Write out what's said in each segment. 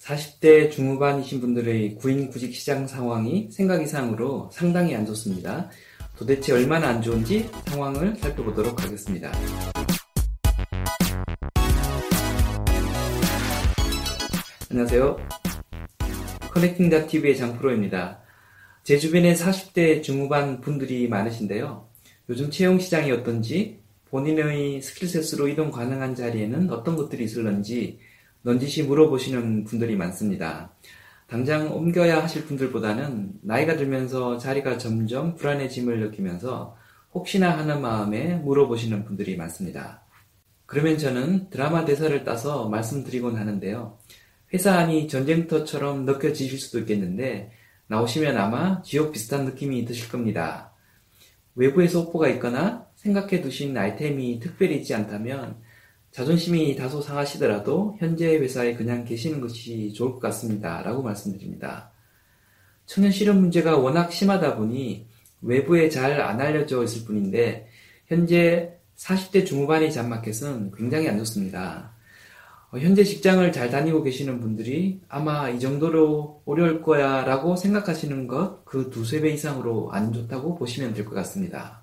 40대 중후반이신 분들의 구인 구직 시장 상황이 생각 이상으로 상당히 안 좋습니다. 도대체 얼마나 안 좋은지 상황을 살펴보도록 하겠습니다. 안녕하세요. 커넥팅닷TV의 장프로입니다. 제 주변에 40대 중후반 분들이 많으신데요. 요즘 채용 시장이 어떤지, 본인의 스킬셋으로 이동 가능한 자리에는 어떤 것들이 있을런지 넌지시 물어보시는 분들이 많습니다. 당장 옮겨야 하실 분들보다는 나이가 들면서 자리가 점점 불안해짐을 느끼면서 혹시나 하는 마음에 물어보시는 분들이 많습니다. 그러면 저는 드라마 대사를 따서 말씀드리곤 하는데요. 회사 안이 전쟁터처럼 느껴지실 수도 있겠는데 나오시면 아마 지옥 비슷한 느낌이 드실 겁니다. 외부에서 오퍼가 있거나 생각해 두신 아이템이 특별히 있지 않다면 자존심이 다소 상하시더라도 현재 회사에 그냥 계시는 것이 좋을 것 같습니다. 라고 말씀드립니다. 청년 실업 문제가 워낙 심하다 보니 외부에 잘 안 알려져 있을 뿐인데 현재 40대 중후반의 잡마켓은 굉장히 안 좋습니다. 어, 현재 직장을 잘 다니고 계시는 분들이 아마 이 정도로 어려울 거야 라고 생각하시는 것 그 두세 배 이상으로 안 좋다고 보시면 될 것 같습니다.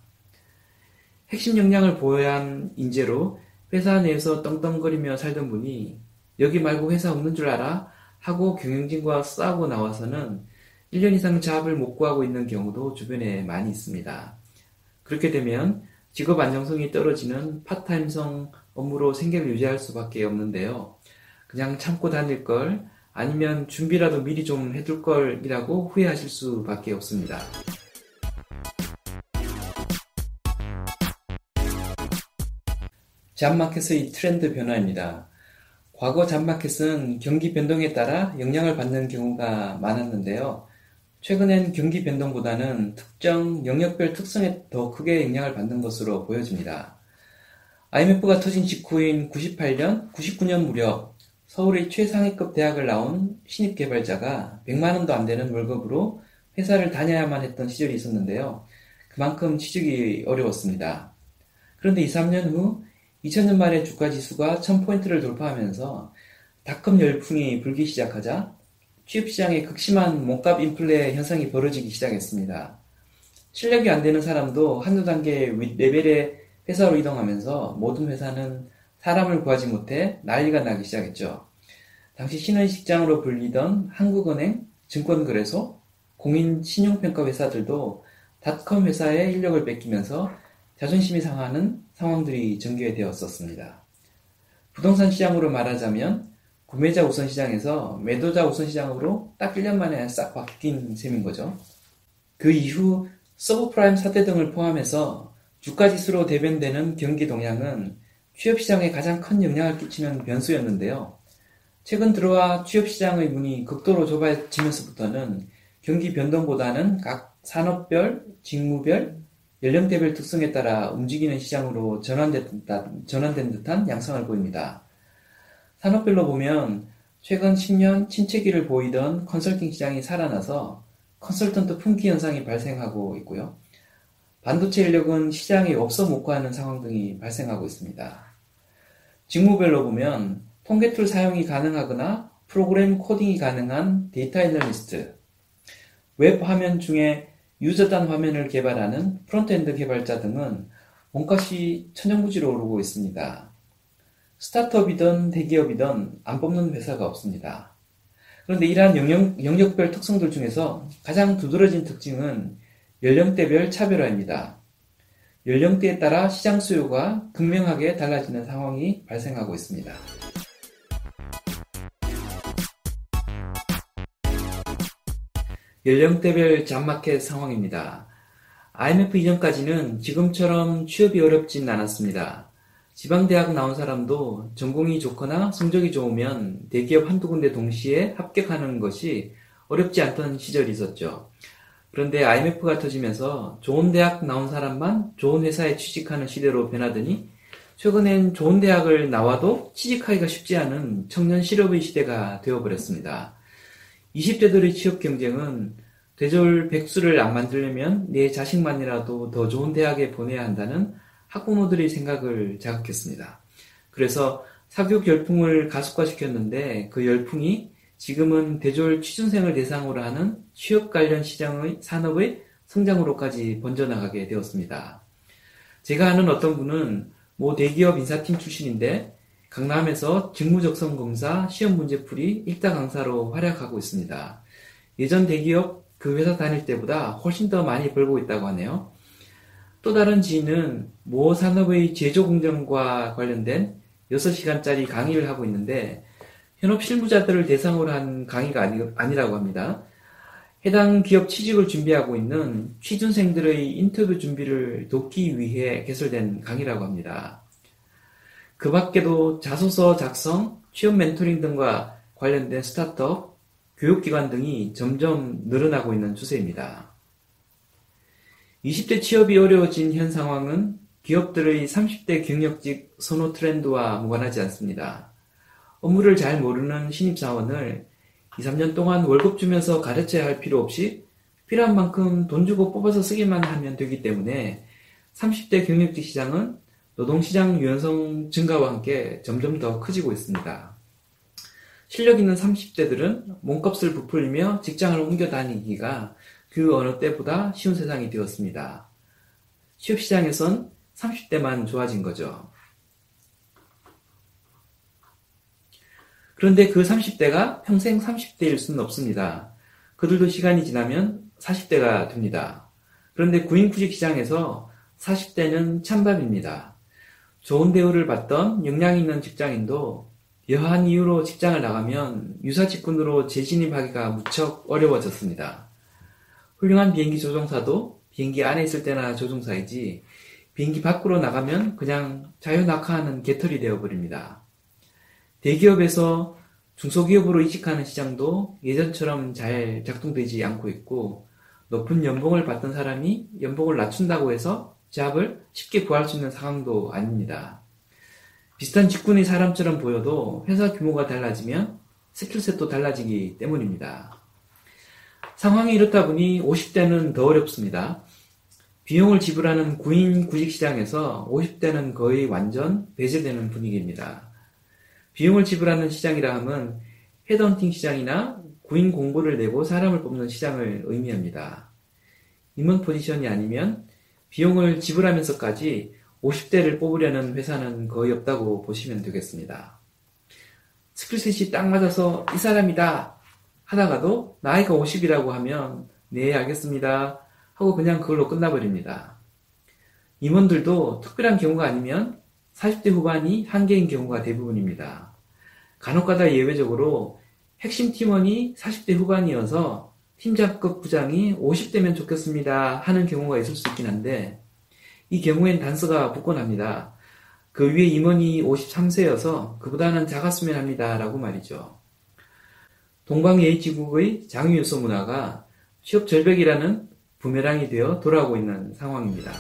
핵심 역량을 보유한 인재로 회사 내에서 떵떵거리며 살던 분이 여기 말고 회사 없는 줄 알아? 하고 경영진과 싸우고 나와서는 1년 이상 잡을 못 구하고 있는 경우도 주변에 많이 있습니다. 그렇게 되면 직업 안정성이 떨어지는 파타임성 업무로 생계를 유지할 수밖에 없는데요. 그냥 참고 다닐 걸 아니면 준비라도 미리 좀 해둘 걸이라고 후회하실 수밖에 없습니다. 잡마켓의 트렌드 변화입니다. 과거 잡마켓은 경기 변동에 따라 영향을 받는 경우가 많았는데요. 최근엔 경기 변동보다는 특정 영역별 특성에 더 크게 영향을 받는 것으로 보여집니다. IMF가 터진 직후인 98년, 99년 무렵 서울의 최상위급 대학을 나온 신입 개발자가 100만 원도 안 되는 월급으로 회사를 다녀야만 했던 시절이 있었는데요. 그만큼 취직이 어려웠습니다. 그런데 2, 3년 후 2000년 말에 주가 지수가 1000포인트를 돌파하면서 닷컴 열풍이 불기 시작하자 취업시장에 극심한 몸값 인플레 현상이 벌어지기 시작했습니다. 실력이 안 되는 사람도 한두 단계 레벨의 회사로 이동하면서 모든 회사는 사람을 구하지 못해 난리가 나기 시작했죠. 당시 신의 직장으로 불리던 한국은행, 증권거래소, 공인 신용평가 회사들도 닷컴 회사의 인력을 뺏기면서 자존심이 상하는 상황들이 전개되었었습니다. 부동산 시장으로 말하자면 구매자 우선 시장에서 매도자 우선 시장으로 딱 1년 만에 싹 바뀐 셈인 거죠. 그 이후 서브프라임 사태 등을 포함해서 주가 지수로 대변되는 경기 동향은 취업 시장에 가장 큰 영향을 끼치는 변수였는데요. 최근 들어와 취업 시장의 문이 극도로 좁아지면서부터는 경기 변동보다는 각 산업별, 직무별, 연령대별 특성에 따라 움직이는 시장으로 전환된 듯한, 전환된 듯한 양상을 보입니다. 산업별로 보면 최근 10년 침체기를 보이던 컨설팅 시장이 살아나서 컨설턴트 품귀 현상이 발생하고 있고요. 반도체 인력은 시장에 없어 못 구하는 상황 등이 발생하고 있습니다. 직무별로 보면 통계 툴 사용이 가능하거나 프로그램 코딩이 가능한 데이터 애널리스트, 웹 화면 중에 유저단 화면을 개발하는 frontend 개발자 등은 몸값이 천정부지로 오르고 있습니다. 스타트업이든 대기업이든 안 뽑는 회사가 없습니다. 그런데 이러한 영역, 영역별 특성들 중에서 가장 두드러진 특징은 연령대별 차별화입니다. 연령대에 따라 시장 수요가 극명하게 달라지는 상황이 발생하고 있습니다. 연령대별 잡마켓 상황입니다. IMF 이전까지는 지금처럼 취업이 어렵진 않았습니다. 지방대학 나온 사람도 전공이 좋거나 성적이 좋으면 대기업 한두 군데 동시에 합격하는 것이 어렵지 않던 시절이 있었죠. 그런데 IMF가 터지면서 좋은 대학 나온 사람만 좋은 회사에 취직하는 시대로 변하더니 최근엔 좋은 대학을 나와도 취직하기가 쉽지 않은 청년 실업의 시대가 되어버렸습니다. 20대들의 취업 경쟁은 대졸 백수를 안 만들려면 내 자식만이라도 더 좋은 대학에 보내야 한다는 학부모들의 생각을 자극했습니다. 그래서 사교육 열풍을 가속화시켰는데 그 열풍이 지금은 대졸 취준생을 대상으로 하는 취업 관련 시장의 산업의 성장으로까지 번져나가게 되었습니다. 제가 아는 어떤 분은 모 대기업 인사팀 출신인데 강남에서 직무적성 검사 시험 문제풀이 일타 강사로 활약하고 있습니다. 예전 대기업 그 회사 다닐 때보다 훨씬 더 많이 벌고 있다고 하네요. 또 다른 지인은 모 산업의 제조 공정과 관련된 6시간짜리 강의를 하고 있는데 현업 실무자들을 대상으로 한 강의가 아니, 아니라고 합니다. 해당 기업 취직을 준비하고 있는 취준생들의 인터뷰 준비를 돕기 위해 개설된 강의라고 합니다. 그 밖에도 자소서 작성, 취업 멘토링 등과 관련된 스타트업, 교육기관 등이 점점 늘어나고 있는 추세입니다. 20대 취업이 어려워진 현 상황은 기업들의 30대 경력직 선호 트렌드와 무관하지 않습니다. 업무를 잘 모르는 신입사원을 2, 3년 동안 월급 주면서 가르쳐야 할 필요 없이 필요한 만큼 돈 주고 뽑아서 쓰기만 하면 되기 때문에 30대 경력직 시장은 노동시장 유연성 증가와 함께 점점 더 커지고 있습니다. 실력 있는 30대들은 몸값을 부풀리며 직장을 옮겨 다니기가 그 어느 때보다 쉬운 세상이 되었습니다. 취업시장에선 30대만 좋아진 거죠. 그런데 그 30대가 평생 30대일 수는 없습니다. 그들도 시간이 지나면 40대가 됩니다. 그런데 구인구직 시장에서 40대는 찬밥입니다. 좋은 대우를 받던 역량 있는 직장인도 여한 이유로 직장을 나가면 유사 직군으로 재진입하기가 무척 어려워졌습니다. 훌륭한 비행기 조종사도 비행기 안에 있을 때나 조종사이지 비행기 밖으로 나가면 그냥 자유낙하하는 개털이 되어버립니다. 대기업에서 중소기업으로 이직하는 시장도 예전처럼 잘 작동되지 않고 있고 높은 연봉을 받던 사람이 연봉을 낮춘다고 해서 잡을 쉽게 구할 수 있는 상황도 아닙니다. 비슷한 직군의 사람처럼 보여도 회사 규모가 달라지면 스킬셋도 달라지기 때문입니다. 상황이 이렇다 보니 50대는 더 어렵습니다. 비용을 지불하는 구인 구직 시장에서 50대는 거의 완전 배제되는 분위기입니다. 비용을 지불하는 시장이라 함은 헤드헌팅 시장이나 구인 공고를 내고 사람을 뽑는 시장을 의미합니다. 임원 포지션이 아니면 비용을 지불하면서까지 50대를 뽑으려는 회사는 거의 없다고 보시면 되겠습니다. 스킬셋이 딱 맞아서 이 사람이다 하다가도 나이가 50이라고 하면 네 알겠습니다 하고 그냥 그걸로 끝나버립니다. 임원들도 특별한 경우가 아니면 40대 후반이 한계인 경우가 대부분입니다. 간혹가다 예외적으로 핵심 팀원이 40대 후반이어서 팀장급 부장이 50대면 좋겠습니다 하는 경우가 있을 수 있긴 한데 이 경우엔 단서가 붙곤 합니다. 그 위에 임원이 53세여서 그보다는 작았으면 합니다. 라고 말이죠. 동방 H국의 장유유소 문화가 취업 절벽이라는 부메랑이 되어 돌아오고 있는 상황입니다.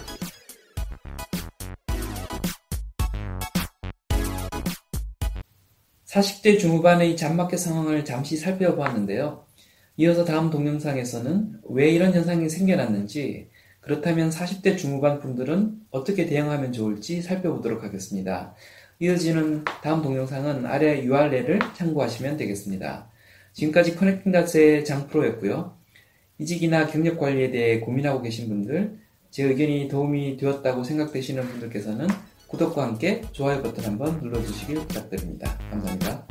(40대) 중후반의 잠마켓 상황을 잠시 살펴보았는데요. 이어서 다음 동영상에서는 왜 이런 현상이 생겨났는지 그렇다면 40대 중후반 분들은 어떻게 대응하면 좋을지 살펴보도록 하겠습니다. 이어지는 다음 동영상은 아래 URL을 참고하시면 되겠습니다. 지금까지 커넥팅 닷의 장프로였고요. 이직이나 경력 관리에 대해 고민하고 계신 분들, 제 의견이 도움이 되었다고 생각되시는 분들께서는 구독과 함께 좋아요 버튼 한번 눌러주시길 부탁드립니다. 감사합니다.